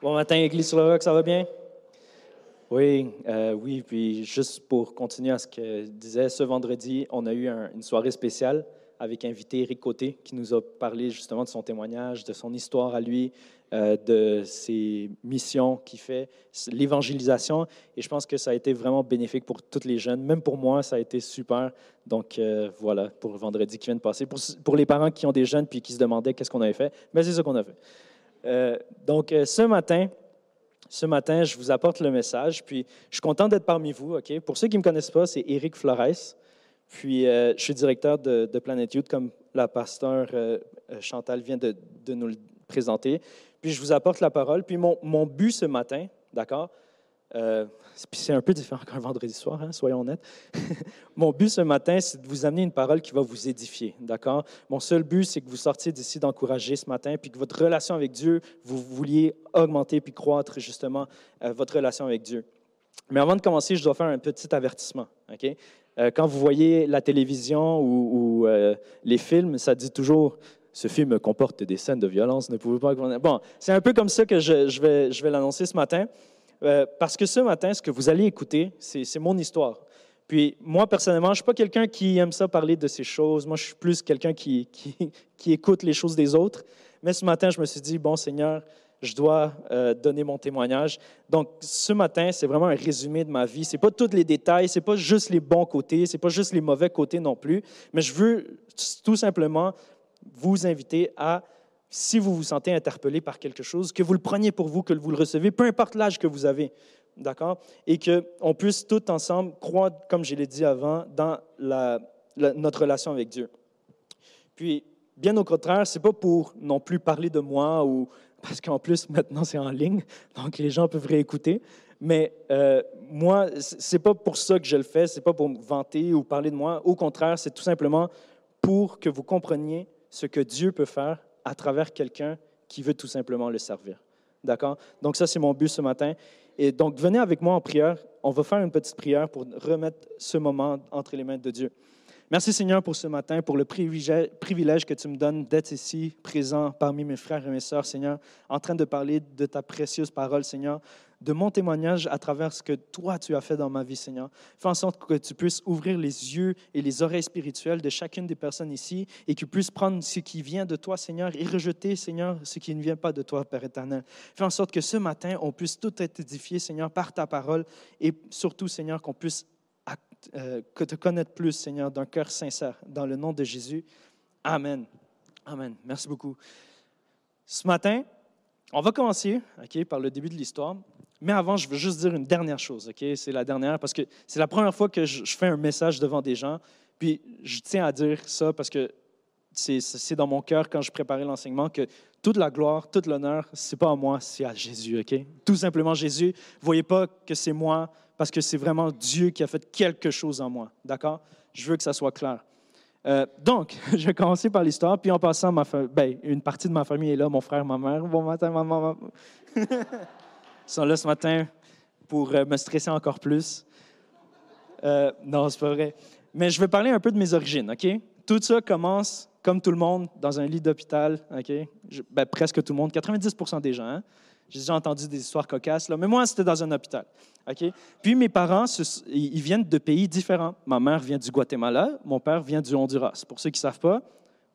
Bon matin, Église sur le ça va bien? Oui, euh, oui, puis juste pour continuer à ce que je disais, ce vendredi, on a eu une soirée spéciale avec invité Eric Côté qui nous a parlé justement de son témoignage, de son histoire à lui, euh, de ses missions qu'il fait, l'évangélisation. Et je pense que ça a été vraiment bénéfique pour tous les jeunes. Même pour moi, ça a été super. Donc euh, voilà, pour vendredi qui vient de passer. Pour, pour, les parents qui ont des jeunes puis qui se demandaient qu'est-ce qu'on avait fait, mais ben, c'est ça qu'on a fait. Euh, donc ce matin, ce matin, je vous apporte le message. Puis je suis content d'être parmi vous. Ok, Pour ceux qui ne me connaissent pas, c'est Eric Flores. Puis, euh, je suis directeur de, de, Planet Youth, comme la pasteur euh, euh, Chantal vient de, nous le présenter. Puis, je vous apporte la parole. Puis, mon, mon but ce matin, d'accord? C'est un peu différent qu'un vendredi soir, hein, soyons honnêtes. mon but ce matin, c'est de vous amener une parole qui va vous édifier, d'accord? Mon seul but, c'est que vous sortiez d'ici d'encourager ce matin, puis que votre relation avec Dieu, vous vouliez augmenter puis croître justement votre relation avec Dieu. Mais avant de commencer, je dois faire un petit avertissement, OK? Euh, quand vous voyez la télévision ou, euh, les films, ça dit toujours ce film comporte des scènes de violence, ne pouvez pas. Bon, c'est un peu comme ça que je vais l'annoncer ce matin, euh, parce que ce matin, ce que vous allez écouter, c'est mon histoire. Puis moi, personnellement, je ne suis pas quelqu'un qui aime ça parler de ces choses. Moi, je suis plus quelqu'un qui, écoute les choses des autres. Mais ce matin, je me suis dit, bon Seigneur, je dois euh, donner mon témoignage. Donc, ce matin, c'est vraiment un résumé de ma vie. Ce n'est pas tous les détails, ce n'est pas juste les bons côtés, ce n'est pas juste les mauvais côtés non plus, mais je veux tout simplement vous inviter à, si vous vous sentez interpellé par quelque chose, que vous le preniez pour vous, que vous le recevez, peu importe l'âge que vous avez, d'accord? Et qu'on puisse tout ensemble croire, comme je l'ai dit avant, dans notre relation avec Dieu. Puis, bien au contraire, ce n'est pas pour non plus parler de moi ou parce qu'en plus, maintenant, c'est en ligne, donc les gens peuvent réécouter. Mais euh, moi, ce n'est pas pour ça que je le fais, ce n'est pas pour me vanter ou parler de moi. Au contraire, c'est tout simplement pour que vous compreniez ce que Dieu peut faire à travers quelqu'un qui veut tout simplement le servir. D'accord? Donc ça, c'est mon but ce matin. Et donc, venez avec moi en prière. On va faire une petite prière pour remettre ce moment entre les mains de Dieu. Merci Seigneur pour ce matin, pour le privilège que tu me donnes d'être ici, présent parmi mes frères et mes sœurs, Seigneur, en train de parler de ta précieuse parole, Seigneur, de mon témoignage à travers ce que toi tu as fait dans ma vie, Seigneur. Fais en sorte que tu puisses ouvrir les yeux et les oreilles spirituelles de chacune des personnes ici et que tu puisses prendre ce qui vient de toi, Seigneur, et rejeter, Seigneur, ce qui ne vient pas de toi, Père éternel. Fais en sorte que ce matin, on puisse tout être édifié, Seigneur, par ta parole et surtout, Seigneur, qu'on puisse euh, que te connaître plus, Seigneur, d'un cœur sincère. Dans le nom de Jésus. Amen. Amen. Merci beaucoup. Ce matin, on va commencer ok, par le début de l'histoire. Mais avant, je veux juste dire une dernière chose. ok? C'est la dernière parce que c'est la première fois que je, fais un message devant des gens. Puis je tiens à dire ça parce que c'est dans mon cœur quand je préparais l'enseignement que toute la gloire, toute l'honneur, c'est pas à moi, c'est à Jésus, ok? Tout simplement Jésus. Voyez pas que c'est moi, parce que c'est vraiment Dieu qui a fait quelque chose en moi. D'accord? Je veux que ça soit clair. Euh, donc, je vais commencer par l'histoire, puis en passant, ben, une partie de ma famille est là, mon frère, ma mère. Bon matin, maman. Ils sont là ce matin pour euh, me stresser encore plus. Euh, non, c'est pas vrai. Mais je vais parler un peu de mes origines, OK? Tout ça commence, comme tout le monde, dans un lit d'hôpital, OK? ben, presque tout le monde, 90 des gens. Hein? J'ai déjà entendu des histoires cocasses, mais moi, c'était dans un hôpital. OK? Puis mes parents, ils viennent de pays différents. Ma mère vient du Guatemala, mon père vient du Honduras. Pour ceux qui ne savent pas,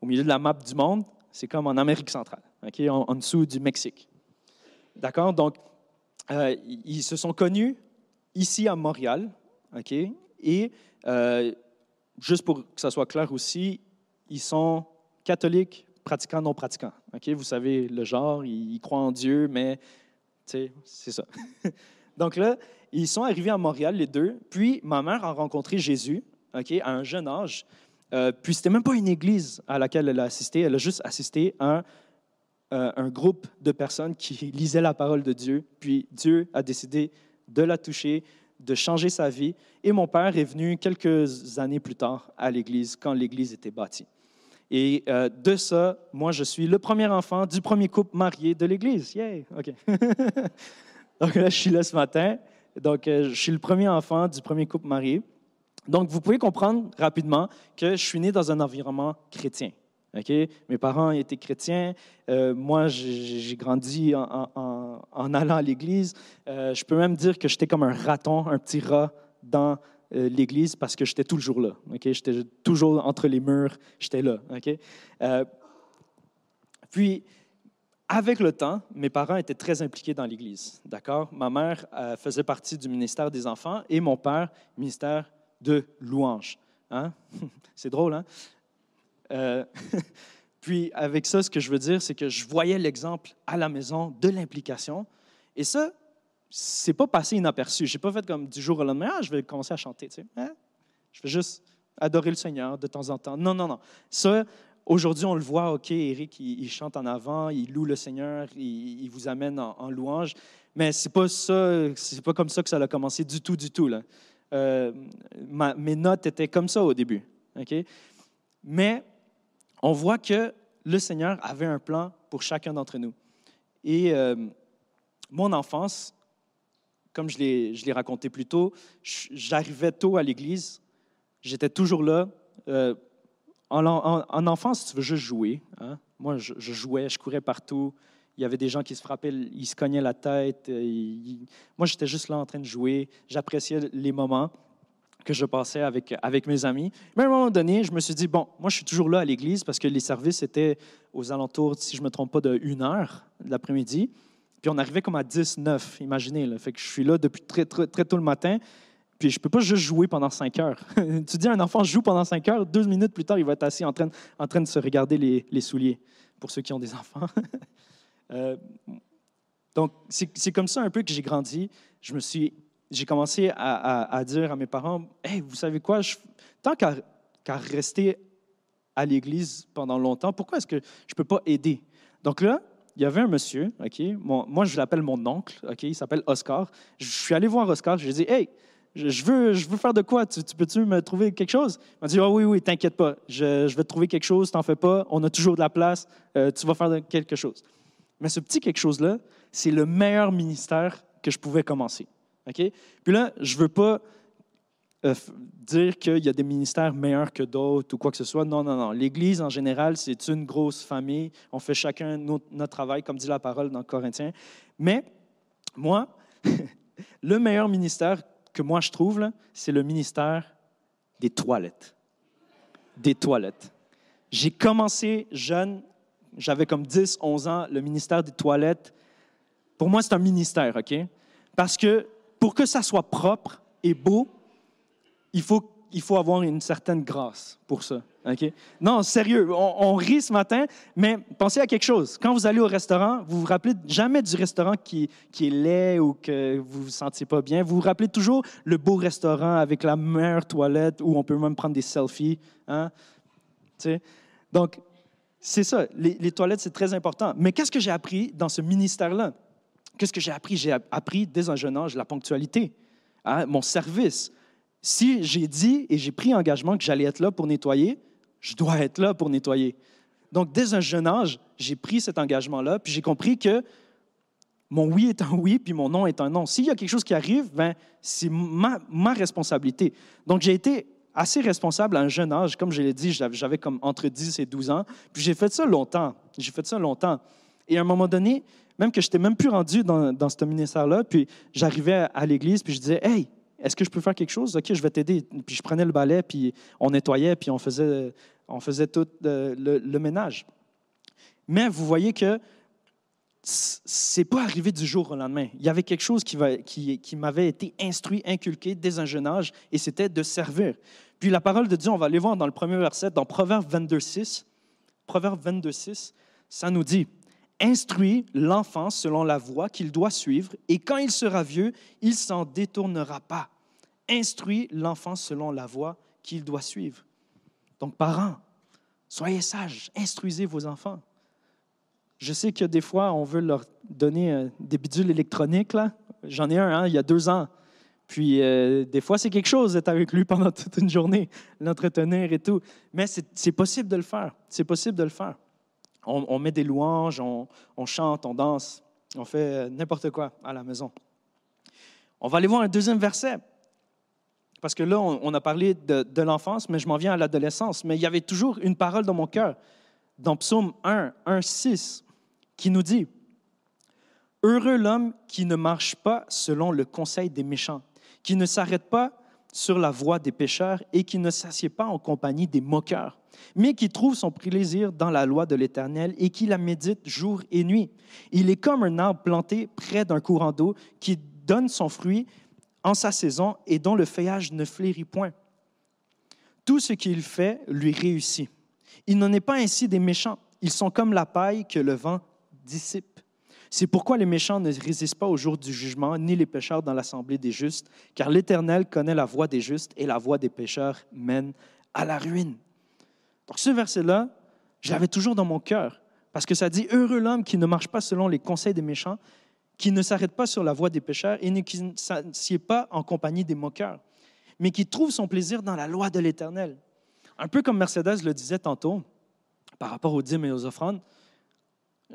au milieu de la map du monde, c'est comme en Amérique centrale, OK? en, dessous du Mexique. D'accord? Donc, euh, ils se sont connus ici à Montréal, OK? Et euh, juste pour que ça soit clair aussi, ils sont catholiques, pratiquants, non pratiquants. OK? Vous savez le genre, ils, croient en Dieu, mais c'est ça. Donc là, ils sont arrivés à Montréal, les deux. Puis ma mère a rencontré Jésus OK, à un jeune âge. Euh, puis c'était même pas une église à laquelle elle a assisté, elle a juste assisté à un, euh, groupe de personnes qui lisaient la parole de Dieu. Puis Dieu a décidé de la toucher, de changer sa vie. Et mon père est venu quelques années plus tard à l'église, quand l'église était bâtie. Et euh, de ça, moi, je suis le premier enfant du premier couple marié de l'Église. Yay! OK. Donc là, je suis là ce matin. Donc, euh, je suis le premier enfant du premier couple marié. Donc, vous pouvez comprendre rapidement que je suis né dans un environnement chrétien. OK? Mes parents étaient chrétiens. Euh, moi, j'ai grandi en, allant à l'église. Euh, je peux même dire que j'étais comme un raton, un petit rat dans euh, l'église parce que j'étais toujours là. Ok, J'étais toujours entre les murs, j'étais là. Ok, euh, puis, avec le temps, mes parents étaient très impliqués dans l'Église. D'accord? Ma mère faisait partie du ministère des enfants et mon père, ministère de louange. Hein? C'est drôle, hein? Puis avec ça, ce que je veux dire, c'est que je voyais l'exemple à la maison de l'implication. Et ça, c'est pas passé inaperçu. Je n'ai pas fait comme du jour au lendemain, ah, je vais commencer à chanter. Tu sais. Hein? Je vais juste adorer le Seigneur de temps en temps. Non, non, non. Ça, aujourd'hui, on le voit, OK, Eric, il, chante en avant, il loue le Seigneur, il, vous amène en, louange. Mais c'est pas ça, c'est pas comme ça que ça a commencé du tout, du tout. Là. Euh, mes notes étaient comme ça au début. OK? Mais on voit que le Seigneur avait un plan pour chacun d'entre nous. Et euh, mon enfance, comme je l'ai raconté plus tôt, j'arrivais tôt à l'église, j'étais toujours là. Euh, en, enfance, tu veux juste jouer. Hein. Moi, je, jouais, je courais partout. Il y avait des gens qui se frappaient, ils se cognaient la tête. Euh, moi, j'étais juste là en train de jouer. J'appréciais les moments que je passais avec, avec mes amis. Mais à un moment donné, je me suis dit, bon, moi, je suis toujours là à l'église parce que les services étaient aux alentours, si je ne me trompe pas, de une heure de l'après-midi. Puis on arrivait comme à 10, 9, imaginez. Là. Fait que je suis là depuis très, très, très tôt le matin. Puis je ne peux pas juste jouer pendant cinq heures. tu dis un enfant, joue pendant cinq heures, deux minutes plus tard, il va être assis en train, en train de se regarder les, les souliers, pour ceux qui ont des enfants. euh, donc, c'est comme ça un peu que j'ai grandi. Je me suis j'ai commencé à, dire à mes parents, hey, vous savez quoi, tant qu'à rester à l'église pendant longtemps, pourquoi est-ce que je ne peux pas aider? Donc là, il y avait un monsieur, OK, moi je l'appelle mon oncle, OK, il s'appelle Oscar. Je suis allé voir Oscar, je lui ai dit, hey, je veux, je veux faire de quoi? Tu, peux-tu me trouver quelque chose? Il m'a dit, oh, oui, oui, t'inquiète pas, je, vais te trouver quelque chose, t'en fais pas, on a toujours de la place, euh, tu vas faire quelque chose. Mais ce petit quelque chose-là, c'est le meilleur ministère que je pouvais commencer. OK? Puis là, je ne veux pas euh, dire qu'il y a des ministères meilleurs que d'autres ou quoi que ce soit. Non, non, non. L'Église, en général, c'est une grosse famille. On fait chacun notre, travail, comme dit la parole dans Corinthiens. Mais moi, le meilleur ministère que moi je trouve, c'est le ministère des toilettes. Des toilettes. J'ai commencé jeune, j'avais comme 10, 11 ans, le ministère des toilettes. Pour moi, c'est un ministère, OK? Parce que pour que ça soit propre et beau, il faut, il faut avoir une certaine grâce pour ça. Non, sérieux, on, rit ce matin, mais pensez à quelque chose. Quand vous allez au restaurant, vous vous rappelez jamais du restaurant qui, qui est laid ou que vous vous sentiez pas bien. Vous vous rappelez toujours le beau restaurant avec la meilleure toilette où on peut même prendre des selfies. Hein? Donc, c'est ça, les toilettes, c'est très important. Mais qu'est-ce que j'ai appris dans ce ministère-là? Qu'est-ce que j'ai appris? J'ai appris dès un jeune âge la ponctualité, hein, mon service. Si j'ai dit et j'ai pris engagement que j'allais être là pour nettoyer, je dois être là pour nettoyer. Donc, dès un jeune âge, j'ai pris cet engagement-là, puis j'ai compris que mon oui est un oui, puis mon non est un non. S'il y a quelque chose qui arrive, ben, c'est ma, responsabilité. Donc, j'ai été assez responsable à un jeune âge. Comme je l'ai dit, j'avais comme entre 10 et 12 ans. Puis j'ai fait ça longtemps. J'ai fait ça longtemps. Et à un moment donné, même que je n'étais même plus rendu dans, dans ce ministère-là, puis j'arrivais à l'église, puis je disais, Hey, est-ce que je peux faire quelque chose? OK, je vais t'aider. Puis je prenais le balai, puis on nettoyait, puis on faisait, on faisait tout le, le, ménage. Mais vous voyez que c'est pas arrivé du jour au lendemain. Il y avait quelque chose qui, qui, qui m'avait été instruit, inculqué dès un jeune âge, et c'était de servir. Puis la parole de Dieu, on va aller voir dans le premier verset, dans Proverbe 22, 6. Proverbe 22, 6, ça nous dit Instruis l'enfant selon la voie qu'il doit suivre, et quand il sera vieux, il s'en détournera pas. Instruis l'enfant selon la voie qu'il doit suivre. Donc, parents, soyez sages, instruisez vos enfants. Je sais que des fois, on veut leur donner euh, des bidules électroniques. J'en ai un, hein, il y a deux ans. Puis, euh, des fois, c'est quelque chose d'être avec lui pendant toute une journée, l'entretenir et tout. Mais c'est possible de le faire. C'est possible de le faire on, met des louanges, on, chante, on danse, on fait n'importe quoi à la maison. On va aller voir un deuxième verset. Parce que là, on, a parlé de, de l'enfance, mais je m'en viens à l'adolescence. Mais il y avait toujours une parole dans mon cœur, dans Psaume 1, 1, 6, qui nous dit Heureux l'homme qui ne marche pas selon le conseil des méchants, qui ne s'arrête pas sur la voie des pécheurs et qui ne s'assied pas en compagnie des moqueurs, mais qui trouve son plaisir dans la loi de l'Éternel et qui la médite jour et nuit. Il est comme un arbre planté près d'un courant d'eau qui donne son fruit en sa saison et dont le feuillage ne flérit point. Tout ce qu'il fait lui réussit. Il n'en est pas ainsi des méchants. Ils sont comme la paille que le vent dissipe. C'est pourquoi les méchants ne résistent pas au jour du jugement, ni les pécheurs dans l'assemblée des justes, car l'Éternel connaît la voie des justes et la voie des pécheurs mène à la ruine. Donc ce verset-là, je l'avais toujours dans mon cœur, parce que ça dit, Heureux l'homme qui ne marche pas selon les conseils des méchants, qui ne s'arrête pas sur la voie des pécheurs et qui ne s'assied pas en compagnie des moqueurs, mais qui trouve son plaisir dans la loi de l'Éternel. Un peu comme Mercedes le disait tantôt, par rapport aux dîmes et aux offrandes,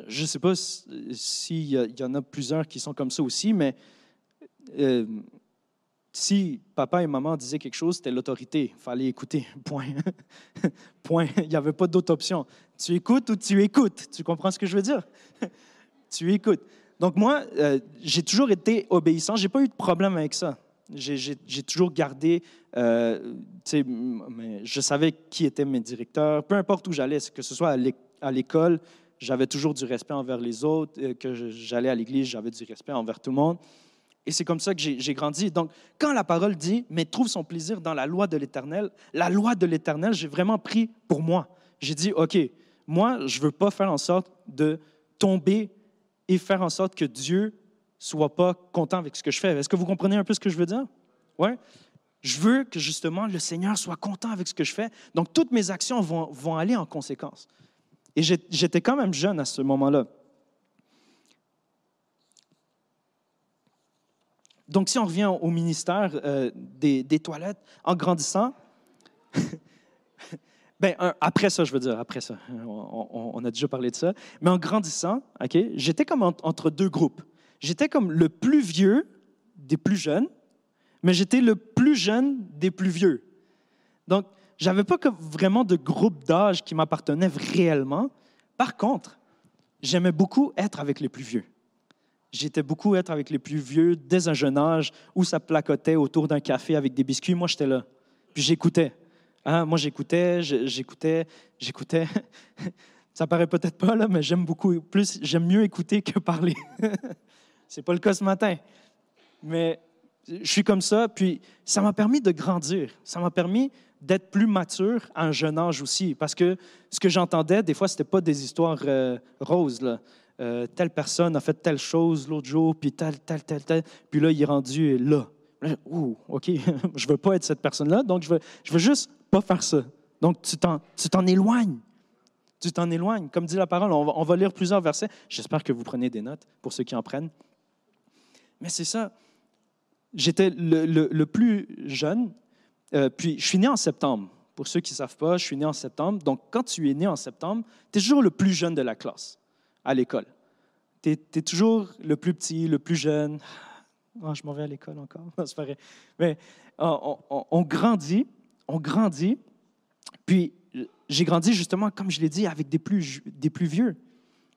je ne sais pas s'il y, en a plusieurs qui sont comme ça aussi, mais euh, si papa et maman disaient quelque chose, c'était l'autorité. Il fallait écouter. Point. Point. Il n'y avait pas d'autre option. Tu écoutes ou tu écoutes? Tu comprends ce que je veux dire? tu écoutes. Donc moi, euh, j'ai toujours été obéissant. Je n'ai pas eu de problème avec ça. J'ai toujours gardé, euh, je savais qui étaient mes directeurs, peu importe où j'allais, que ce soit à l'école, j'avais toujours du respect envers les autres, euh, que j'allais à l'église, j'avais du respect envers tout le monde. Et c'est comme ça que j'ai grandi. Donc, quand la parole dit, mais trouve son plaisir dans la loi de l'Éternel, la loi de l'Éternel, j'ai vraiment pris pour moi. J'ai dit, OK, moi, je ne veux pas faire en sorte de tomber et faire en sorte que Dieu soit pas content avec ce que je fais. Est-ce que vous comprenez un peu ce que je veux dire? Oui? Je veux que justement le Seigneur soit content avec ce que je fais. Donc, toutes mes actions vont, vont aller en conséquence. Et j'étais quand même jeune à ce moment-là. Donc, si on revient au ministère euh, des, toilettes, en grandissant, ben, après ça, je veux dire, après ça, on, a déjà parlé de ça, mais en grandissant, ok, j'étais comme entre deux groupes. J'étais comme le plus vieux des plus jeunes, mais j'étais le plus jeune des plus vieux. Donc, j'avais pas vraiment de groupe d'âge qui m'appartenait réellement. Par contre, j'aimais beaucoup être avec les plus vieux. J'étais beaucoup être avec les plus vieux dès un jeune âge où ça placotait autour d'un café avec des biscuits. Moi, j'étais là. Puis j'écoutais. Hein, moi, j'écoutais, j'écoutais, j'écoutais. ça paraît peut-être pas, là, mais j'aime beaucoup plus, j'aime mieux écouter que parler. C'est pas le cas ce matin. Mais je suis comme ça, puis ça m'a permis de grandir. Ça m'a permis d'être plus mature à un jeune âge aussi. Parce que ce que j'entendais, des fois, ce n'était pas des histoires euh, roses. Euh, telle personne a fait telle chose l'autre jour, puis telle, telle, telle, telle. Puis là, il est rendu là. Ouh, OK, je ne veux pas être cette personne-là, donc je veux, je veux juste pas faire ça. Donc, tu t'en, tu t'en éloignes. Tu t'en éloignes. Comme dit la parole, on va lire plusieurs versets. J'espère que vous prenez des notes pour ceux qui en prennent. Mais c'est ça. J'étais le, plus jeune, euh, puis je suis né en septembre. Pour ceux qui ne savent pas, je suis né en septembre. Donc, quand tu es né en septembre, tu es toujours le plus jeune de la classe à l'école. Tu es, toujours le plus petit, le plus jeune. Oh, je m'en vais à l'école encore, c'est vrai. Mais on, on, grandit, on grandit. Puis, j'ai grandi justement, comme je l'ai dit, avec des plus, des plus vieux.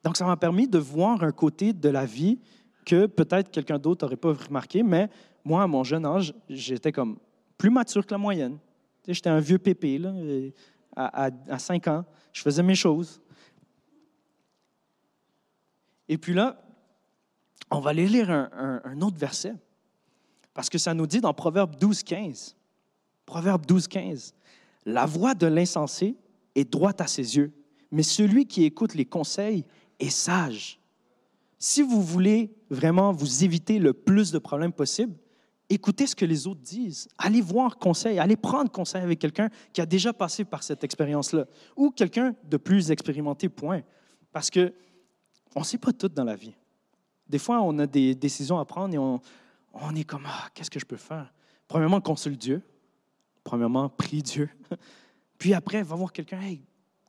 Donc, ça m'a permis de voir un côté de la vie que peut-être quelqu'un d'autre n'aurait pas remarqué, mais moi, à mon jeune âge, j'étais comme plus mature que la moyenne. J'étais un vieux pépé, là, à, à, 5 ans. Je faisais mes choses. Et puis là, on va aller lire un, un, autre verset. Parce que ça nous dit dans Proverbe 12, 15. Proverbe 12, 15. La voix de l'insensé est droite à ses yeux, mais celui qui écoute les conseils est sage. Si vous voulez vraiment vous éviter le plus de problèmes possible, écoutez ce que les autres disent. Allez voir conseil, allez prendre conseil avec quelqu'un qui a déjà passé par cette expérience-là ou quelqu'un de plus expérimenté, point. Parce que on ne sait pas tout dans la vie. Des fois, on a des décisions à prendre et on, on est comme, ah, qu'est-ce que je peux faire? Premièrement, consulte Dieu. Premièrement, prie Dieu. Puis après, va voir quelqu'un, hey,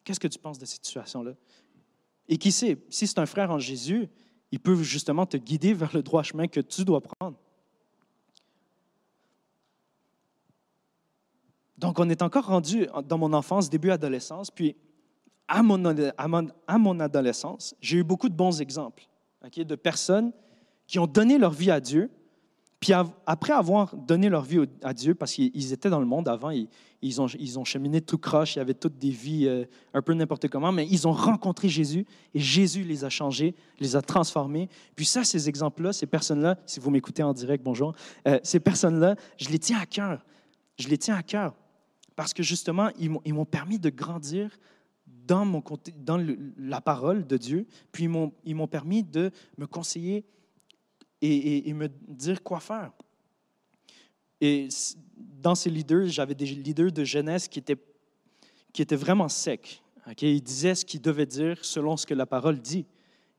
qu'est-ce que tu penses de cette situation-là? Et qui sait, si c'est un frère en Jésus, ils peuvent justement te guider vers le droit chemin que tu dois prendre. Donc, on est encore rendu dans mon enfance, début adolescence, puis à mon, adolescence, j'ai eu beaucoup de bons exemples de personnes qui ont donné leur vie à Dieu, puis après avoir donné leur vie à Dieu, parce qu'ils étaient dans le monde avant, ils, ont, ils cheminé tout croche, il y avait toutes des vies euh, un peu n'importe comment, mais ils ont rencontré Jésus et Jésus les a changés, les a transformés. Puis ça, ces exemples-là, ces personnes-là, si vous m'écoutez en direct, bonjour, euh, ces personnes-là, je les tiens à cœur. Je les tiens à cœur parce que justement, ils m'ont permis de grandir dans, la parole de Dieu, puis ils m'ont permis de me conseiller et, me dire quoi faire. Et dans ces leaders, j'avais des leaders de jeunesse qui étaient, qui étaient vraiment secs. Ils disaient ce qu'ils devaient dire selon ce que la parole dit.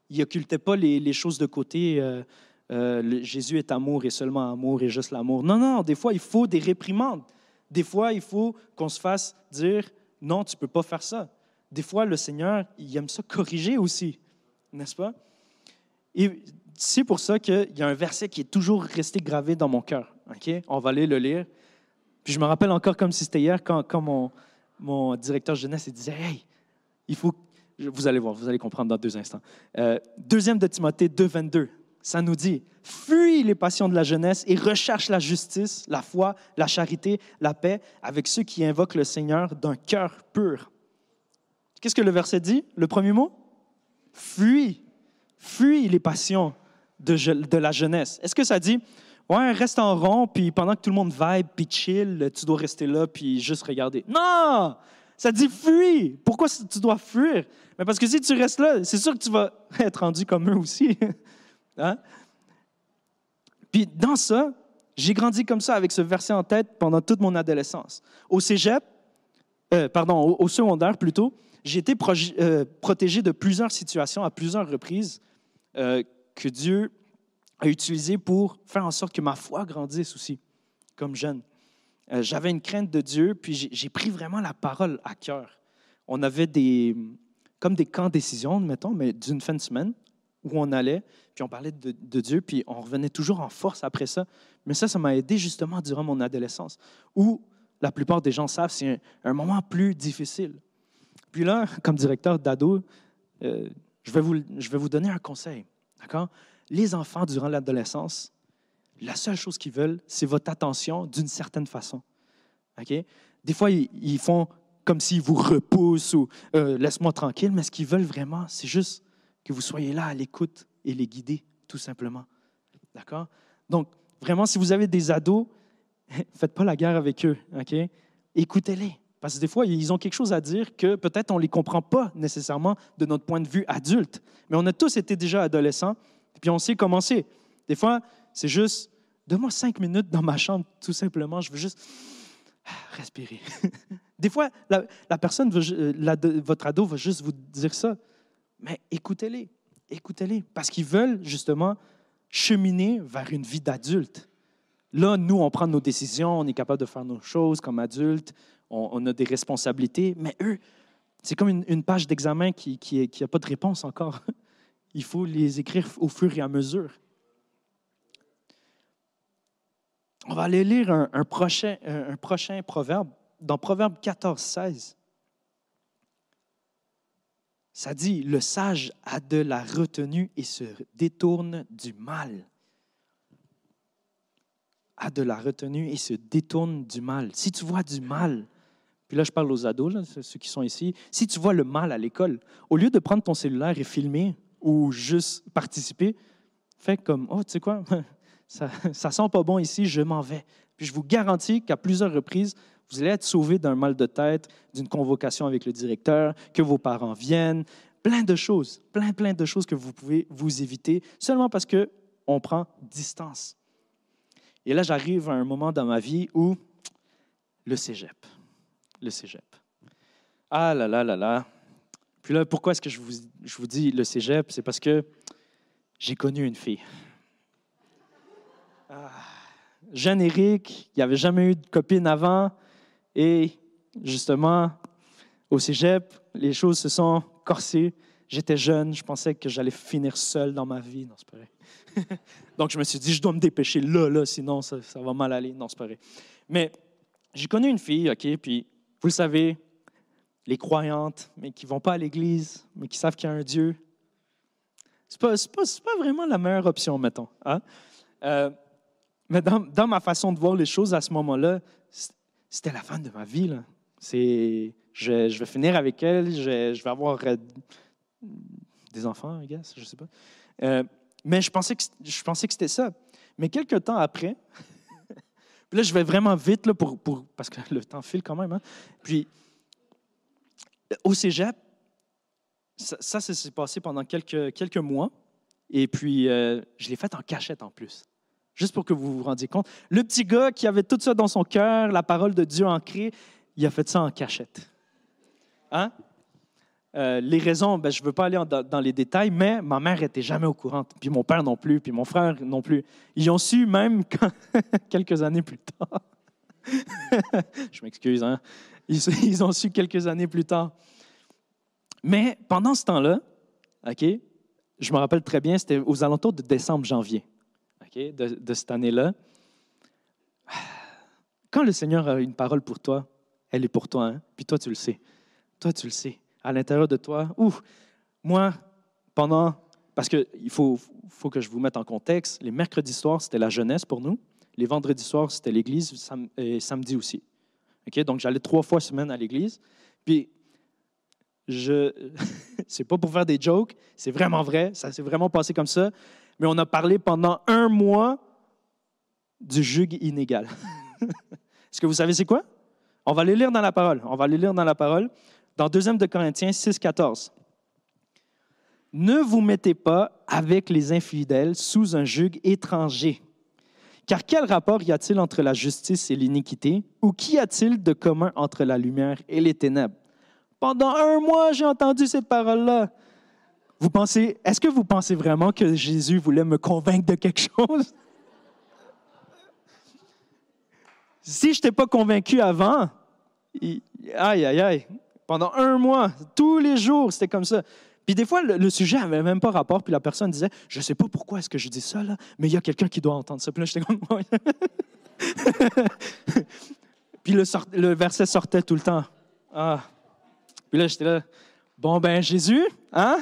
Ils n'occultaient pas les, les, choses de côté. Euh, euh, Jésus est amour et seulement amour et juste l'amour. Non, non, des fois, il faut des réprimandes. Des fois, il faut qu'on se fasse dire non, tu ne peux pas faire ça. Des fois, le Seigneur, il aime ça corriger aussi, n'est-ce pas? Et c'est pour ça qu'il y a un verset qui est toujours resté gravé dans mon cœur. On va aller le lire. Puis je me rappelle encore comme si c'était hier quand, quand mon, mon, directeur jeunesse il disait Hey, il faut. Vous allez voir, vous allez comprendre dans deux instants. Euh, deuxième de Timothée 2, 22, ça nous dit Fuis les passions de la jeunesse et recherche la justice, la foi, la charité, la paix avec ceux qui invoquent le Seigneur d'un cœur pur. Qu'est-ce que le verset dit Le premier mot? Fuis. Fuis les passions de, la jeunesse. Est-ce que ça dit, ouais, reste en rond, puis pendant que tout le monde vibe, puis chill, tu dois rester là, puis juste regarder? Non! Ça dit fuis. Pourquoi tu dois fuir? Mais parce que si tu restes là, c'est sûr que tu vas être rendu comme eux aussi. Hein? Puis dans ça, j'ai grandi comme ça avec ce verset en tête pendant toute mon adolescence. Au cégep, euh, pardon, au, secondaire plutôt, j'ai été euh, protégé de plusieurs situations à plusieurs reprises euh, que Dieu a utilisé pour faire en sorte que ma foi grandisse aussi, comme jeune. J'avais une crainte de Dieu, puis j'ai pris vraiment la parole à cœur. On avait des, comme des camps décision, mettons, mais d'une fin de semaine, où on allait, puis on parlait de, Dieu, puis on revenait toujours en force après ça. Mais ça, ça m'a aidé justement durant mon adolescence, où la plupart des gens savent c'est un, moment plus difficile. Puis là, comme directeur d'ado, euh, je, vais vous, je vais vous donner un conseil. D'accord? Les enfants, durant l'adolescence, la seule chose qu'ils veulent, c'est votre attention d'une certaine façon. OK? Des fois, ils, font comme s'ils vous repoussent ou euh, laisse-moi tranquille, mais ce qu'ils veulent vraiment, c'est juste que vous soyez là à l'écoute et les guider, tout simplement. D'accord? Donc, vraiment, si vous avez des ados, faites pas la guerre avec eux. OK? Écoutez-les. Parce que des fois, ils ont quelque chose à dire que peut-être on ne les comprend pas nécessairement de notre point de vue adulte. Mais on a tous été déjà adolescents, puis on sait comment c'est. Des fois, c'est juste, donne-moi cinq minutes dans ma chambre, tout simplement, je veux juste respirer. des fois, la, personne, votre ado va juste vous dire ça. Mais écoutez-les, écoutez-les, parce qu'ils veulent justement cheminer vers une vie d'adulte. Là, nous, on prend nos décisions, on est capable de faire nos choses comme adultes, on, a des responsabilités, mais eux, c'est comme une, page d'examen qui n'a pas de réponse encore. Il faut les écrire au fur et à mesure. On va aller lire un, prochain, un, prochain proverbe, dans Proverbe 14, 16. Ça dit, le sage a de la retenue et se détourne du mal. A de la retenue et se détourne du mal. Si tu vois du mal, puis là, je parle aux ados, ceux qui sont ici. Si tu vois le mal à l'école, au lieu de prendre ton cellulaire et filmer ou juste participer, fais comme, oh, tu sais quoi, ça, ça sent pas bon ici, je m'en vais. Puis je vous garantis qu'à plusieurs reprises, vous allez être sauvé d'un mal de tête, d'une convocation avec le directeur, que vos parents viennent, plein de choses, plein, plein de choses que vous pouvez vous éviter seulement parce qu'on prend distance. Et là, j'arrive à un moment dans ma vie où le cégep le cégep. Ah là là là là. Puis là, pourquoi est-ce que je vous, je vous dis le cégep? C'est parce que j'ai connu une fille. Ah. Il n'y avait jamais eu de copine avant. Et justement, au cégep, les choses se sont corsées. J'étais jeune, je pensais que j'allais finir seul dans ma vie. Non, c'est pas vrai. Donc, je me suis dit, je dois me dépêcher là, là, sinon ça, va mal aller. Non, c'est pas vrai. Mais j'ai connu une fille, OK, puis vous le savez, les croyantes, mais qui ne vont pas à l'Église, mais qui savent qu'il y a un Dieu, C'est pas, pas, pas, vraiment la meilleure option, mettons. Hein? Euh, mais dans, ma façon de voir les choses à ce moment-là, c'était la fin de ma vie. Là. C'est, je, vais finir avec elle, je, vais avoir euh, des enfants, I guess, je sais pas. Euh, mais je pensais que, je pensais que c'était ça. Mais quelques temps après, puis là, je vais vraiment vite là, pour, pour, parce que le temps file quand même. Hein? Puis, au cégep, ça, ça s'est passé pendant quelques, quelques mois. Et puis, euh, je l'ai fait en cachette en plus. Juste pour que vous vous rendiez compte. Le petit gars qui avait tout ça dans son cœur, la parole de Dieu ancrée, il a fait ça en cachette. Hein? Euh, les raisons, ben, je ne veux pas aller dans, les détails, mais ma mère n'était jamais au courant, puis mon père non plus, puis mon frère non plus. Ils ont su même quelques années plus tard. je m'excuse, hein? Ils, ont su quelques années plus tard. Mais pendant ce temps-là, OK, je me rappelle très bien, c'était aux alentours de décembre-janvier De, cette année-là. Quand le Seigneur a une parole pour toi, elle est pour toi, hein? puis toi, tu le sais. Toi, tu le sais à l'intérieur de toi. Ouf, moi, pendant, parce qu'il faut, faut que je vous mette en contexte, les mercredis soirs, c'était la jeunesse pour nous. Les vendredis soirs, c'était l'église et samedi aussi. OK? Donc, j'allais trois fois semaine à l'église. Puis, je, c'est pas pour faire des jokes, c'est vraiment vrai, ça s'est vraiment passé comme ça. Mais on a parlé pendant un mois du jug inégal. Est-ce que vous savez c'est quoi? On va les lire dans la parole. On va les lire dans la parole dans 2 de Corinthiens 6, 14. Ne vous mettez pas avec les infidèles sous un juge étranger. Car quel rapport y a-t-il entre la justice et l'iniquité? Ou qu'y a-t-il de commun entre la lumière et les ténèbres? Pendant un mois, j'ai entendu cette parole-là. Vous pensez, est-ce que vous pensez vraiment que Jésus voulait me convaincre de quelque chose? si je n'étais pas convaincu avant, aïe, aïe, aïe, pendant un mois, tous les jours, c'était comme ça. Puis des fois, le, sujet n'avait même pas rapport, puis la personne disait Je ne sais pas pourquoi est-ce que je dis ça, là, mais il y a quelqu'un qui doit entendre ça. Puis là, j'étais comme Puis le, verset sortait tout le temps. Ah. Puis là, j'étais là Bon, ben, Jésus, hein?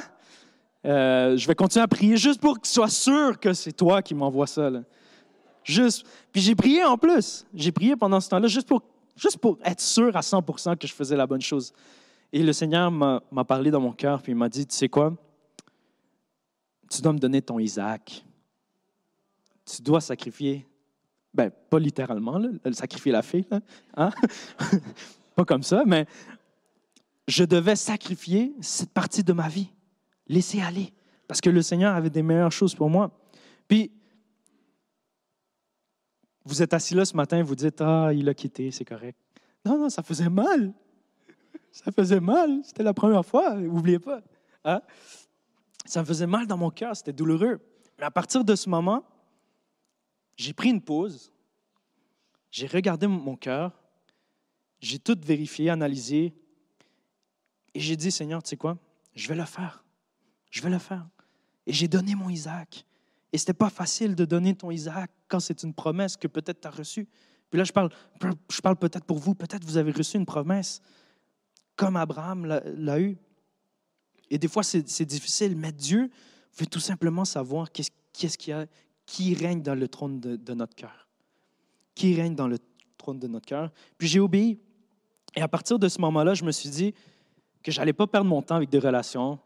Euh, Je vais continuer à prier juste pour que tu sois sûr que c'est toi qui m'envoie ça. Juste. Puis j'ai prié en plus. J'ai prié pendant ce temps-là juste pour juste pour être sûr à 100 que je faisais la bonne chose. Et le Seigneur m'a parlé dans mon cœur, puis il m'a dit, tu sais quoi, tu dois me donner ton Isaac. Tu dois sacrifier, ben pas littéralement, là, sacrifier la fille, hein? pas comme ça, mais je devais sacrifier cette partie de ma vie, laisser aller, parce que le Seigneur avait des meilleures choses pour moi. Puis vous êtes assis là ce matin, vous dites Ah, il a quitté, c'est correct. Non, non, ça faisait mal. Ça faisait mal. C'était la première fois, n'oubliez pas. Hein? Ça me faisait mal dans mon cœur, c'était douloureux. Mais à partir de ce moment, j'ai pris une pause, j'ai regardé mon cœur, j'ai tout vérifié, analysé, et j'ai dit Seigneur, tu sais quoi? Je vais le faire. Je vais le faire. Et j'ai donné mon Isaac. Et ce n'était pas facile de donner ton Isaac quand c'est une promesse que peut-être tu as reçue. Puis là, je parle, je parle peut-être pour vous, peut-être vous avez reçu une promesse comme Abraham l'a eu. Et des fois, c'est difficile, mais Dieu veut tout simplement savoir qui, règne dans le trône de, de notre cœur. Qui règne dans le trône de notre cœur. Puis j'ai obéi. Et à partir de ce moment-là, je me suis dit que je n'allais pas perdre mon temps avec des relations,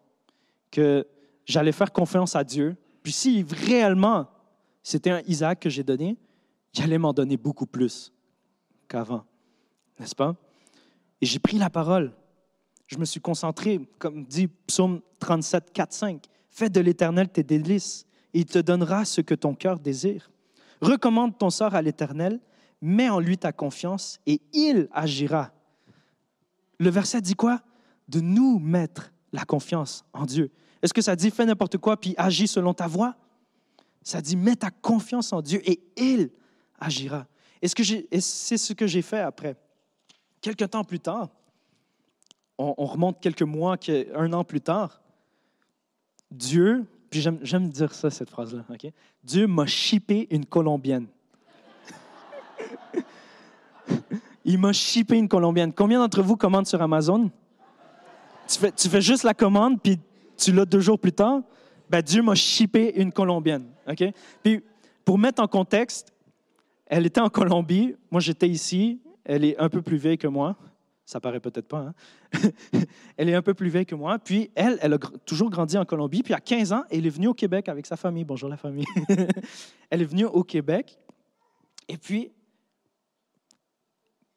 que j'allais faire confiance à Dieu. Puis si réellement c'était un Isaac que j'ai donné, il allait m'en donner beaucoup plus qu'avant, n'est-ce pas? Et j'ai pris la parole. Je me suis concentré, comme dit Psaume 37, 4, 5. Fais de l'Éternel tes délices, et il te donnera ce que ton cœur désire. Recommande ton sort à l'Éternel, mets en lui ta confiance, et il agira. Le verset dit quoi? De nous mettre la confiance en Dieu. Est-ce que ça dit fais n'importe quoi puis agis selon ta voix? Ça dit, mets ta confiance en Dieu et il agira. Et c'est ce que j'ai fait après. Quelques temps plus tard, on, remonte quelques mois, un an plus tard, Dieu, puis j'aime dire ça, cette phrase-là, OK? Dieu m'a chippé une Colombienne. Il m'a chippé une Colombienne. Combien d'entre vous commandent sur Amazon? Tu fais, juste la commande, puis tu l'as deux jours plus tard? ben, Dieu m'a chippé une Colombienne. OK? Puis, pour mettre en contexte, elle était en Colombie, moi j'étais ici, elle est un peu plus vieille que moi. Ça paraît peut-être pas. Hein? elle est un peu plus vieille que moi. Puis elle, elle a toujours grandi en Colombie. Puis à 15 ans, elle est venue au Québec avec sa famille. Bonjour la famille. elle est venue au Québec. Et puis,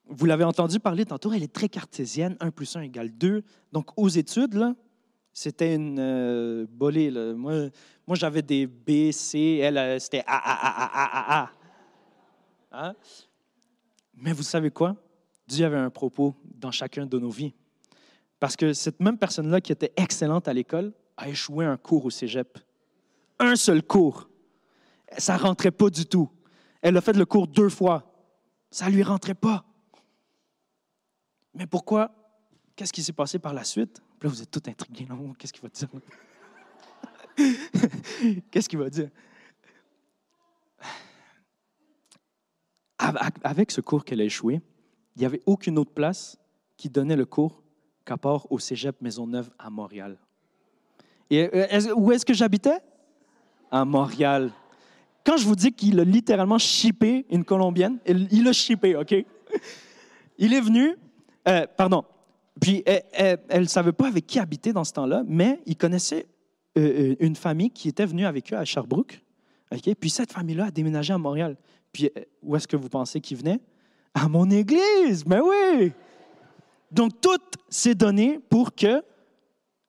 vous l'avez entendu parler tantôt, elle est très cartésienne. 1 plus 1 égale 2. Donc aux études, là, c'était une euh, bolée. Moi, moi j'avais des B, C. Elle, euh, c'était A, A, A, A, A, A. Hein? Mais vous savez quoi? Dieu avait un propos dans chacun de nos vies. Parce que cette même personne-là qui était excellente à l'école a échoué un cours au cégep. Un seul cours. Ça rentrait pas du tout. Elle a fait le cours deux fois. Ça lui rentrait pas. Mais pourquoi? Qu'est-ce qui s'est passé par la suite? Là, vous êtes tout intrigués. Qu'est-ce qu'il va dire? Qu'est-ce qu'il va dire? Avec ce cours qu'elle a échoué, il n'y avait aucune autre place qui donnait le cours qu'à part au cégep Maisonneuve à Montréal. Et euh, où est-ce que j'habitais? À Montréal. Quand je vous dis qu'il a littéralement chippé une Colombienne, il l'a chippé, OK? Il est venu, euh, pardon, puis elle ne savait pas avec qui habiter dans ce temps-là, mais il connaissait euh, une famille qui était venue avec eux à Sherbrooke. OK? Puis cette famille-là a déménagé à Montréal. Puis où est-ce que vous pensez qu'il venait? À mon église, mais oui. Donc tout s'est donné pour que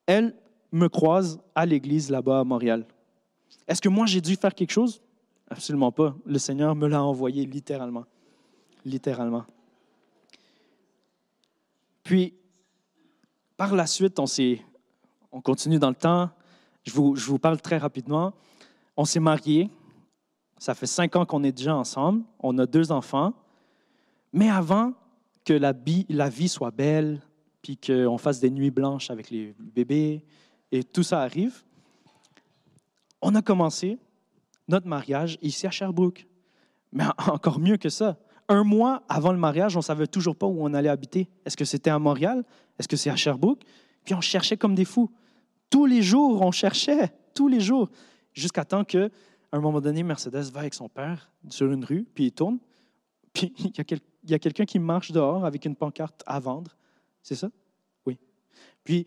elle me croise à l'église là-bas à Montréal. Est-ce que moi j'ai dû faire quelque chose? Absolument pas. Le Seigneur me l'a envoyé littéralement. Littéralement. Puis, par la suite, on, on continue dans le temps. Je vous, je vous parle très rapidement. On s'est mariés. Ça fait cinq ans qu'on est déjà ensemble. On a deux enfants. Mais avant que la, la vie soit belle, puis qu'on fasse des nuits blanches avec les bébés, et tout ça arrive, on a commencé notre mariage ici à Sherbrooke. Mais encore mieux que ça. Un mois avant le mariage, on ne savait toujours pas où on allait habiter. Est-ce que c'était à Montréal? Est-ce que c'est à Sherbrooke? Puis on cherchait comme des fous. Tous les jours, on cherchait, tous les jours, jusqu'à temps que, un moment donné, Mercedes va avec son père sur une rue, puis il tourne, puis il y a quelqu'un il y a quelqu'un qui marche dehors avec une pancarte à vendre. C'est ça? Oui. Puis,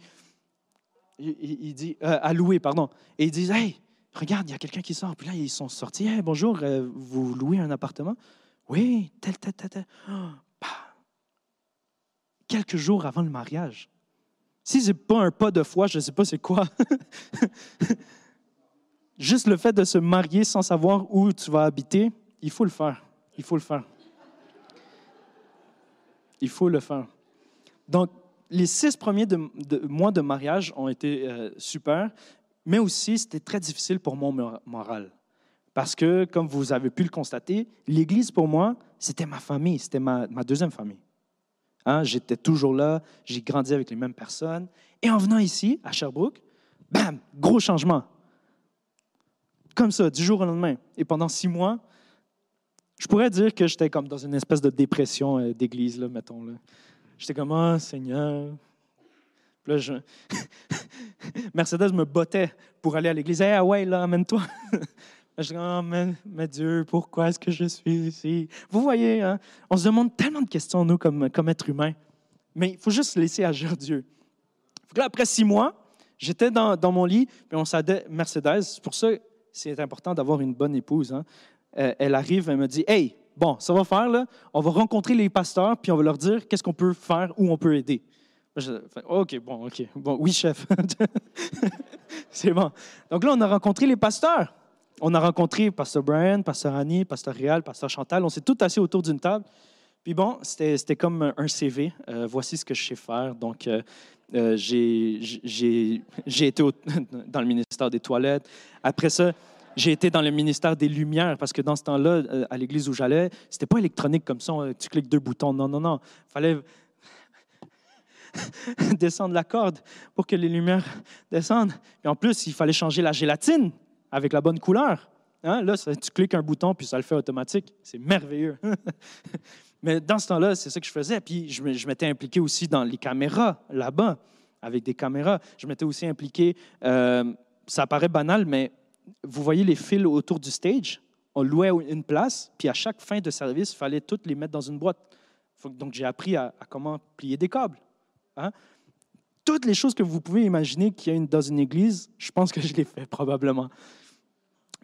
il, dit, euh, à louer, pardon. Et ils disent, hey, regarde, il y a quelqu'un qui sort. Puis là, ils sont sortis. Hey, bonjour, euh, vous louez un appartement? Oui, tel, tel, tel, tel. bah. Quelques jours avant le mariage. Si ce n'est pas un pas de foi, je ne sais pas c'est quoi. Juste le fait de se marier sans savoir où tu vas habiter, il faut le faire. Il faut le faire. Il faut le faire. Donc, les six premiers mois de mariage ont été euh, super, mais aussi c'était très difficile pour mon moral. Parce que, comme vous avez pu le constater, l'Église, pour moi, c'était ma famille, c'était ma, deuxième famille. Hein, j'étais toujours là, j'ai grandi avec les mêmes personnes. Et en venant ici, à Sherbrooke, bam, gros changement. Comme ça, du jour au lendemain. Et pendant six mois, je pourrais dire que j'étais comme dans une espèce de dépression euh, d'église, là, mettons. Là. J'étais comme, ah, Seigneur. là, je... Mercedes me bottait pour aller à l'église. Hey, ah ouais, là, amène-toi. je dis, oh, mais, Dieu, pourquoi est-ce que je suis ici? Vous voyez, hein, on se demande tellement de questions, nous, comme, comme êtres humains. Mais il faut juste laisser agir Dieu. Là, après six mois, j'étais dans, dans, mon lit, puis on s'aidait Mercedes. Pour ça c'est important d'avoir une bonne épouse. Hein. Euh, elle arrive, elle me dit Hey, bon, ça va faire, là. On va rencontrer les pasteurs, puis on va leur dire qu'est-ce qu'on peut faire, où on peut aider. OK, bon, OK. Bon, oui, chef. c'est bon. Donc là, on a rencontré les pasteurs. On a rencontré Pasteur Brian, Pasteur Annie, Pasteur Réal, Pasteur Chantal. On s'est tous assis autour d'une table. Puis bon, c'était comme un CV. Euh, voici ce que je sais faire. Donc, euh, j'ai été dans le ministère des Toilettes. Après ça, j'ai été dans le ministère des Lumières parce que dans ce temps-là, euh, à l'église où j'allais, c'était pas électronique comme ça, tu cliques deux boutons. Non, non, non. Il fallait descendre la corde pour que les lumières descendent. Et en plus, il fallait changer la gélatine avec la bonne couleur. Hein? Là, tu cliques un bouton, puis ça le fait automatique. C'est merveilleux. Mais dans ce temps-là, c'est ça que je faisais. Puis je m'étais impliqué aussi dans les caméras là-bas, avec des caméras. Je m'étais aussi impliqué euh, ça paraît banal, mais vous voyez les fils autour du stage? On louait une place, puis à chaque fin de service, il fallait toutes les mettre dans une boîte. Donc, j'ai appris à, comment plier des câbles. Hein? Toutes les choses que vous pouvez imaginer qu'il y a dans une église, je pense que je l'ai fait probablement.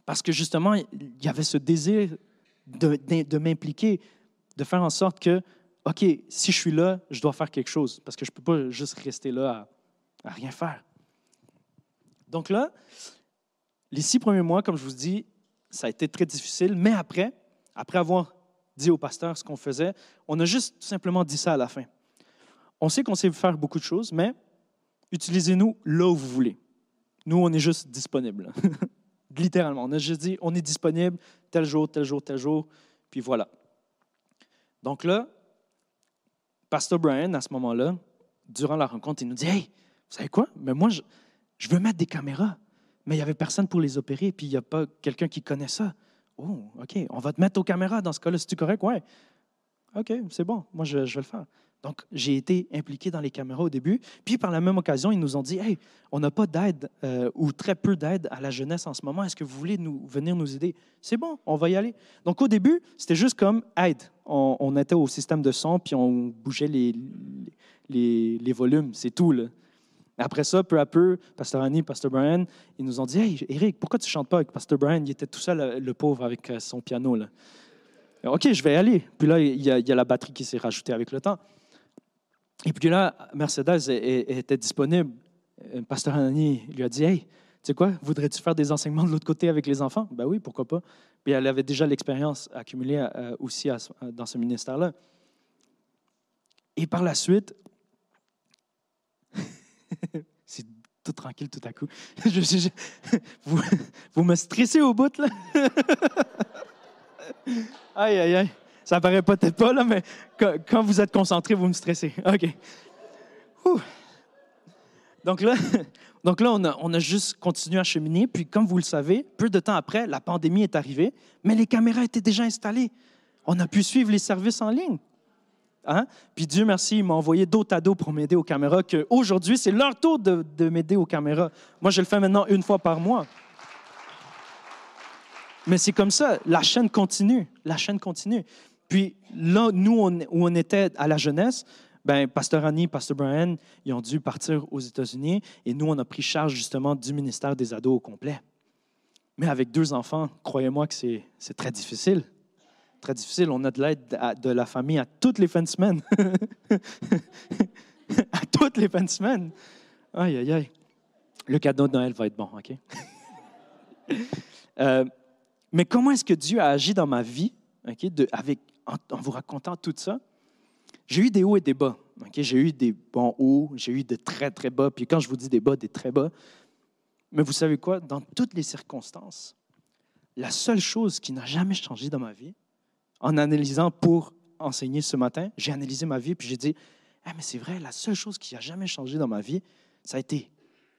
Parce que justement, il y avait ce désir de, m'impliquer, de faire en sorte que, OK, si je suis là, je dois faire quelque chose, parce que je ne peux pas juste rester là à, rien faire. Donc là, les six premiers mois, comme je vous dis, ça a été très difficile, mais après, après avoir dit au pasteur ce qu'on faisait, on a juste simplement dit ça à la fin. On sait qu'on sait faire beaucoup de choses, mais utilisez-nous là où vous voulez. Nous, on est juste disponible. Littéralement. On a juste dit, on est disponible tel jour, tel jour, tel jour, puis voilà. Donc là, Pasteur Brian, à ce moment-là, durant la rencontre, il nous dit Hey, vous savez quoi? Mais moi, je, je veux mettre des caméras, mais il n'y avait personne pour les opérer, puis il n'y a pas quelqu'un qui connaît ça. Oh, OK, on va te mettre aux caméras dans ce cas-là, c'est-tu correct? Ouais. OK, c'est bon, moi, je, je vais le faire. Donc, j'ai été impliqué dans les caméras au début. Puis, par la même occasion, ils nous ont dit Hey, on n'a pas d'aide euh, ou très peu d'aide à la jeunesse en ce moment. Est-ce que vous voulez venir nous aider? C'est bon, on va y aller. Donc, au début, c'était juste comme aide. On, était au système de son, puis on bougeait les, volumes. C'est tout. Après ça, peu à peu, Pasteur Annie, Pasteur Brian, ils nous ont dit Hey, Eric, pourquoi tu chantes pas avec Pasteur Brian? Il était tout seul, le pauvre, avec euh, son piano. OK, je vais y aller. Puis là, il y, y a la batterie qui s'est rajoutée avec le temps. Et puis là, Mercedes était disponible. Euh, Pasteur Anani lui a dit Hey, tu sais quoi, voudrais-tu faire des enseignements de l'autre côté avec les enfants? Ben oui, pourquoi pas. Puis elle avait déjà l'expérience accumulée euh, aussi dans ce ministère-là. Et par la suite, c'est tout tranquille tout à coup. vous, vous me stressez au bout, là. aïe, aïe, aïe. Ça paraît peut-être pas, là, mais quand vous êtes concentré, vous me stressez. OK. Donc là, donc là on, a, juste continué à cheminer. Puis, comme vous le savez, peu de temps après, la pandémie est arrivée, mais les caméras étaient déjà installées. On a pu suivre les services en ligne. Hein? Puis Dieu merci, il m'a envoyé d'autres ados pour m'aider aux caméras, qu'aujourd'hui, c'est leur tour de m'aider aux caméras. Moi, je le fais maintenant une fois par mois. Mais c'est comme ça, la chaîne continue, la chaîne continue. Puis là, nous, où on était à la jeunesse, ben, Pasteur Annie, Pasteur Brian, ils ont dû partir aux États-Unis et nous, on a pris charge justement du ministère des ados au complet. Mais avec deux enfants, croyez-moi que c'est très difficile. Très difficile. On a de l'aide de la famille à toutes les fins de semaine. à toutes les fins de semaine. Aïe, aïe, aïe. Le cadeau de Noël va être bon, OK? Euh, mais comment est-ce que Dieu a agi dans ma vie ok, de, avec, en, vous racontant tout ça, j'ai eu des hauts et des bas. J'ai eu des bons hauts, j'ai eu des très, très bas. Puis quand je vous dis des bas, des très bas. Mais vous savez quoi? Dans toutes les circonstances, la seule chose qui n'a jamais changé dans ma vie, en analysant pour enseigner ce matin, j'ai analysé ma vie, puis j'ai dit, ah, mais c'est vrai, la seule chose qui n'a jamais changé dans ma vie, ça a été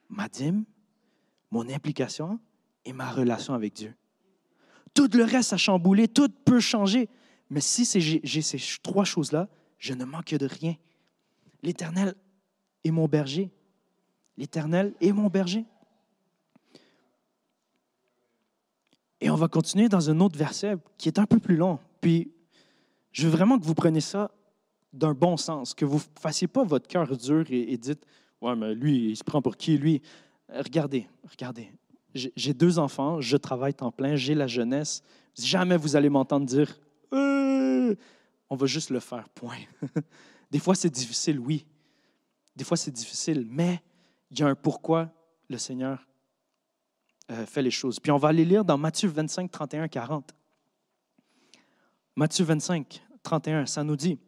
ma dîme, mon implication et ma relation avec Dieu. Tout le reste a chamboulé, tout peut changer. Mais si j'ai ces trois choses-là, je ne manque de rien. L'Éternel est mon berger. L'Éternel est mon berger. Et on va continuer dans un autre verset qui est un peu plus long. Puis, je veux vraiment que vous preniez ça d'un bon sens, que vous ne fassiez pas votre cœur dur et, dites Ouais, mais lui, il se prend pour qui, lui Regardez, regardez. J'ai deux enfants, je travaille temps plein, j'ai la jeunesse. Jamais vous allez m'entendre dire euh, on va juste le faire, point. Des fois, c'est difficile, oui. Des fois, c'est difficile, mais il y a un pourquoi le Seigneur euh, fait les choses. Puis on va aller lire dans Matthieu 25, 31, 40. Matthieu 25, 31, ça nous dit,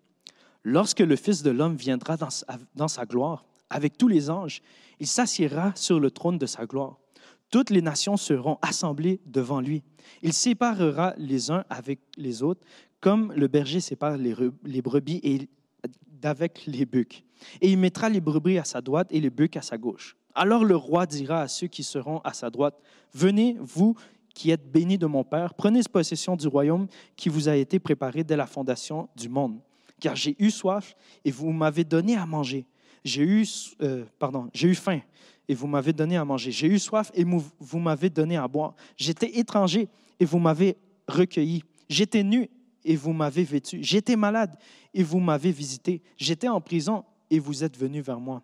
Lorsque le Fils de l'homme viendra dans sa, dans sa gloire, avec tous les anges, il s'assiera sur le trône de sa gloire. Toutes les nations seront assemblées devant lui. Il séparera les uns avec les autres, comme le berger sépare les, brebis et d'avec les bœufs. Et il mettra les brebis à sa droite et les bœufs à sa gauche. Alors le roi dira à ceux qui seront à sa droite, Venez, vous qui êtes bénis de mon Père, prenez possession du royaume qui vous a été préparé dès la fondation du monde. Car j'ai eu soif et vous m'avez donné à manger. J'ai eu, euh, j'ai eu faim et vous m'avez donné à manger. J'ai eu soif et vous m'avez donné à boire. J'étais étranger et vous m'avez recueilli. J'étais nu et vous m'avez vêtu. J'étais malade et vous m'avez visité. J'étais en prison et vous êtes venu vers moi.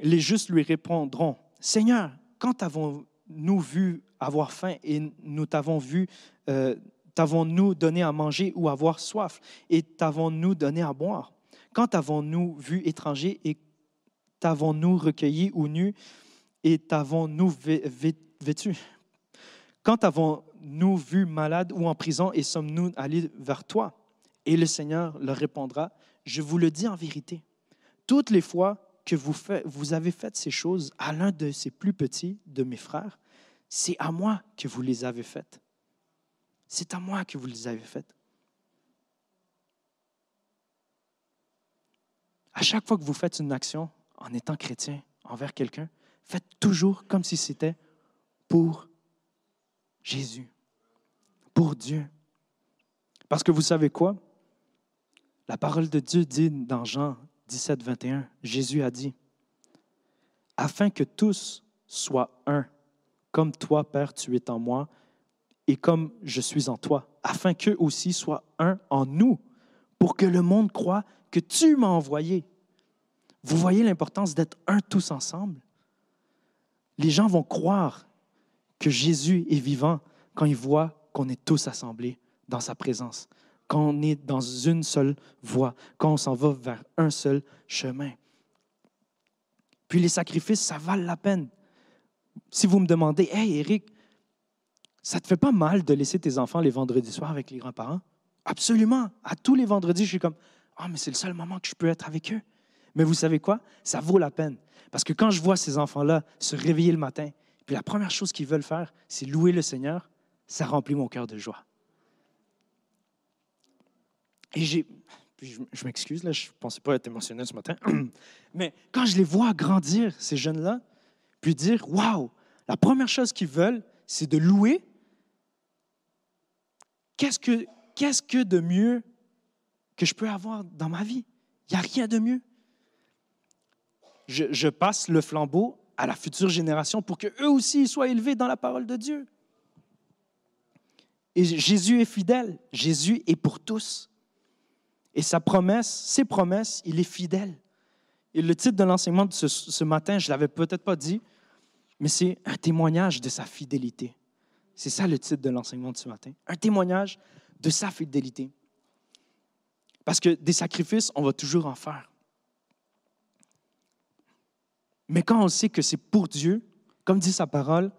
Les justes lui répondront, Seigneur, quand avons-nous vu avoir faim et nous t'avons vu, euh, t'avons-nous donné à manger ou avoir soif et t'avons-nous donné à boire? Quand avons-nous vu étranger et t'avons-nous recueilli ou nu et t'avons-nous vêtu? Quand avons-nous vu malade ou en prison et sommes-nous allés vers toi? Et le Seigneur leur répondra, je vous le dis en vérité, toutes les fois que vous, vous avez fait ces choses à l'un de ces plus petits de mes frères, c'est à moi que vous les avez faites. C'est à moi que vous les avez faites. À chaque fois que vous faites une action en étant chrétien envers quelqu'un, faites toujours comme si c'était pour Jésus, pour Dieu. Parce que vous savez quoi? La parole de Dieu dit dans Jean 17, 21, Jésus a dit, afin que tous soient un, comme toi, Père, tu es en moi, et comme je suis en toi, afin qu'eux aussi soient un en nous, pour que le monde croit que tu m'as envoyé. Vous voyez l'importance d'être un tous ensemble? Les gens vont croire que Jésus est vivant quand ils voient qu'on est tous assemblés dans sa présence quand on est dans une seule voie, quand on s'en va vers un seul chemin. Puis les sacrifices, ça valent la peine. Si vous me demandez, Hey Eric, ça te fait pas mal de laisser tes enfants les vendredis soirs avec les grands-parents? Absolument. À tous les vendredis, je suis comme, ah, mais c'est le seul moment que je peux être avec eux. Mais vous savez quoi? Ça vaut la peine. Parce que quand je vois ces enfants-là se réveiller le matin, puis la première chose qu'ils veulent faire, c'est louer le Seigneur, ça remplit mon cœur de joie. Et j'ai. Je, je m'excuse, là, je ne pensais pas être émotionnel ce matin. Mais quand je les vois grandir, ces jeunes-là, puis dire Waouh, la première chose qu'ils veulent, c'est de louer. Qu'est-ce que, qu'est-ce que de mieux que je peux avoir dans ma vie? Il n'y a rien de mieux. Je, passe le flambeau à la future génération pour qu'eux aussi soient élevés dans la parole de Dieu. Et Jésus est fidèle. Jésus est pour tous. Et sa promesse, ses promesses, il est fidèle. Et le titre de l'enseignement de ce, matin, je ne l'avais peut-être pas dit, mais c'est un témoignage de sa fidélité. C'est ça le titre de l'enseignement de ce matin. Un témoignage de sa fidélité. Parce que des sacrifices, on va toujours en faire. Mais quand on sait que c'est pour Dieu, comme dit sa parole,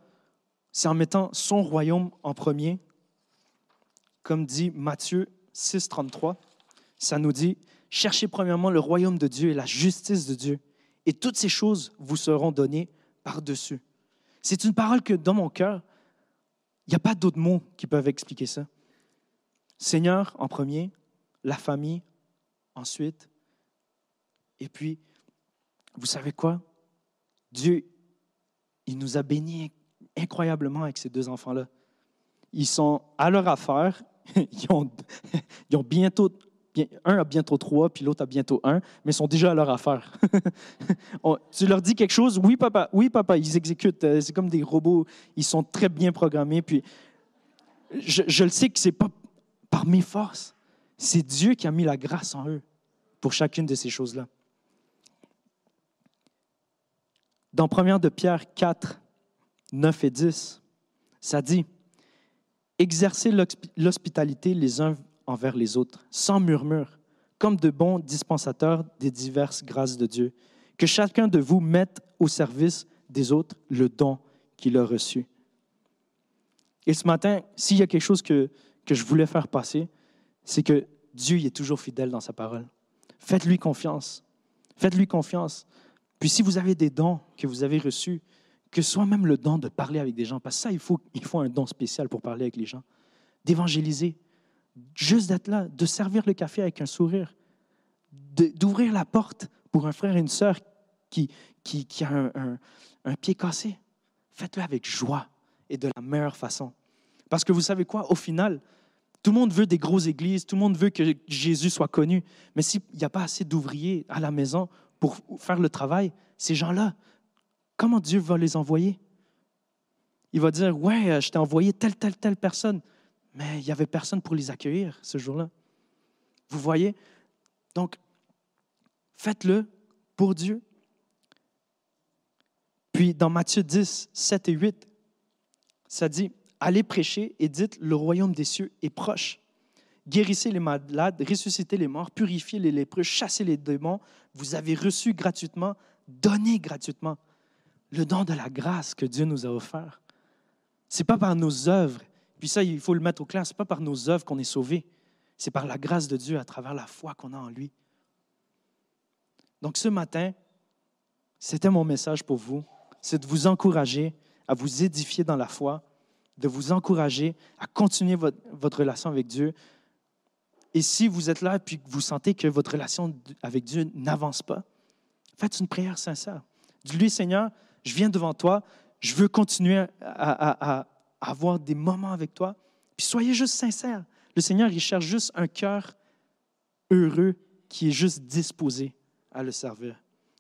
c'est en mettant son royaume en premier, comme dit Matthieu 6, 33 ça nous dit, cherchez premièrement le royaume de Dieu et la justice de Dieu, et toutes ces choses vous seront données par-dessus. C'est une parole que dans mon cœur, il n'y a pas d'autres mots qui peuvent expliquer ça. Seigneur en premier, la famille ensuite, et puis, vous savez quoi? Dieu, il nous a bénis incroyablement avec ces deux enfants-là. Ils sont à leur affaire, ils ont, bientôt un a bientôt trois, puis l'autre a bientôt un, mais ils sont déjà à leur affaire. tu leur dis quelque chose, oui papa, oui papa, ils exécutent. Euh, c'est comme des robots, ils sont très bien programmés. Puis je, je le sais que c'est pas par mes forces, c'est Dieu qui a mis la grâce en eux pour chacune de ces choses-là. Dans 1 de Pierre 4, 9 et 10, ça dit Exercez l'hospitalité les uns envers les autres, sans murmure, comme de bons dispensateurs des diverses grâces de Dieu. Que chacun de vous mette au service des autres le don qu'il a reçu. Et ce matin, s'il y a quelque chose que, que je voulais faire passer, c'est que Dieu est toujours fidèle dans sa parole. Faites-lui confiance. Faites-lui confiance. Puis si vous avez des dons que vous avez reçus, que soit même le don de parler avec des gens, parce que ça, il faut, il faut un don spécial pour parler avec les gens, d'évangéliser, juste d'être là, de servir le café avec un sourire, d'ouvrir la porte pour un frère et une sœur qui, qui, a un, un pied cassé. Faites-le avec joie et de la meilleure façon. Parce que vous savez quoi, au final, Tout le monde veut des grosses églises, tout le monde veut que Jésus soit connu. Mais s'il n'y a pas assez d'ouvriers à la maison pour faire le travail, ces gens-là, comment Dieu va les envoyer? Il va dire, ouais, euh, je t'ai envoyé telle, telle, telle personne, mais il n'y avait personne pour les accueillir ce jour-là. Vous voyez? Donc, faites-le pour Dieu. Puis dans Matthieu 10, 7 et 8, ça dit, Allez prêcher et dites, le royaume des cieux est proche. Guérissez les malades, ressuscitez les morts, purifiez les lépreux, chassez les démons. Vous avez reçu gratuitement, donnez gratuitement le don de la grâce que Dieu nous a offert. Ce n'est pas par nos œuvres, puis ça, il faut le mettre au clair, ce n'est pas par nos œuvres qu'on est sauvé, c'est par la grâce de Dieu à travers la foi qu'on a en lui. Donc ce matin, c'était mon message pour vous, c'est de vous encourager à vous édifier dans la foi, de vous encourager à continuer votre, relation avec Dieu. Et si vous êtes là et que vous sentez que votre relation avec Dieu n'avance pas, faites une prière sincère. Dis-lui, Seigneur, je viens devant toi, je veux continuer à, avoir des moments avec toi. Puis soyez juste sincère. Le Seigneur, il cherche juste un cœur heureux qui est juste disposé à le servir.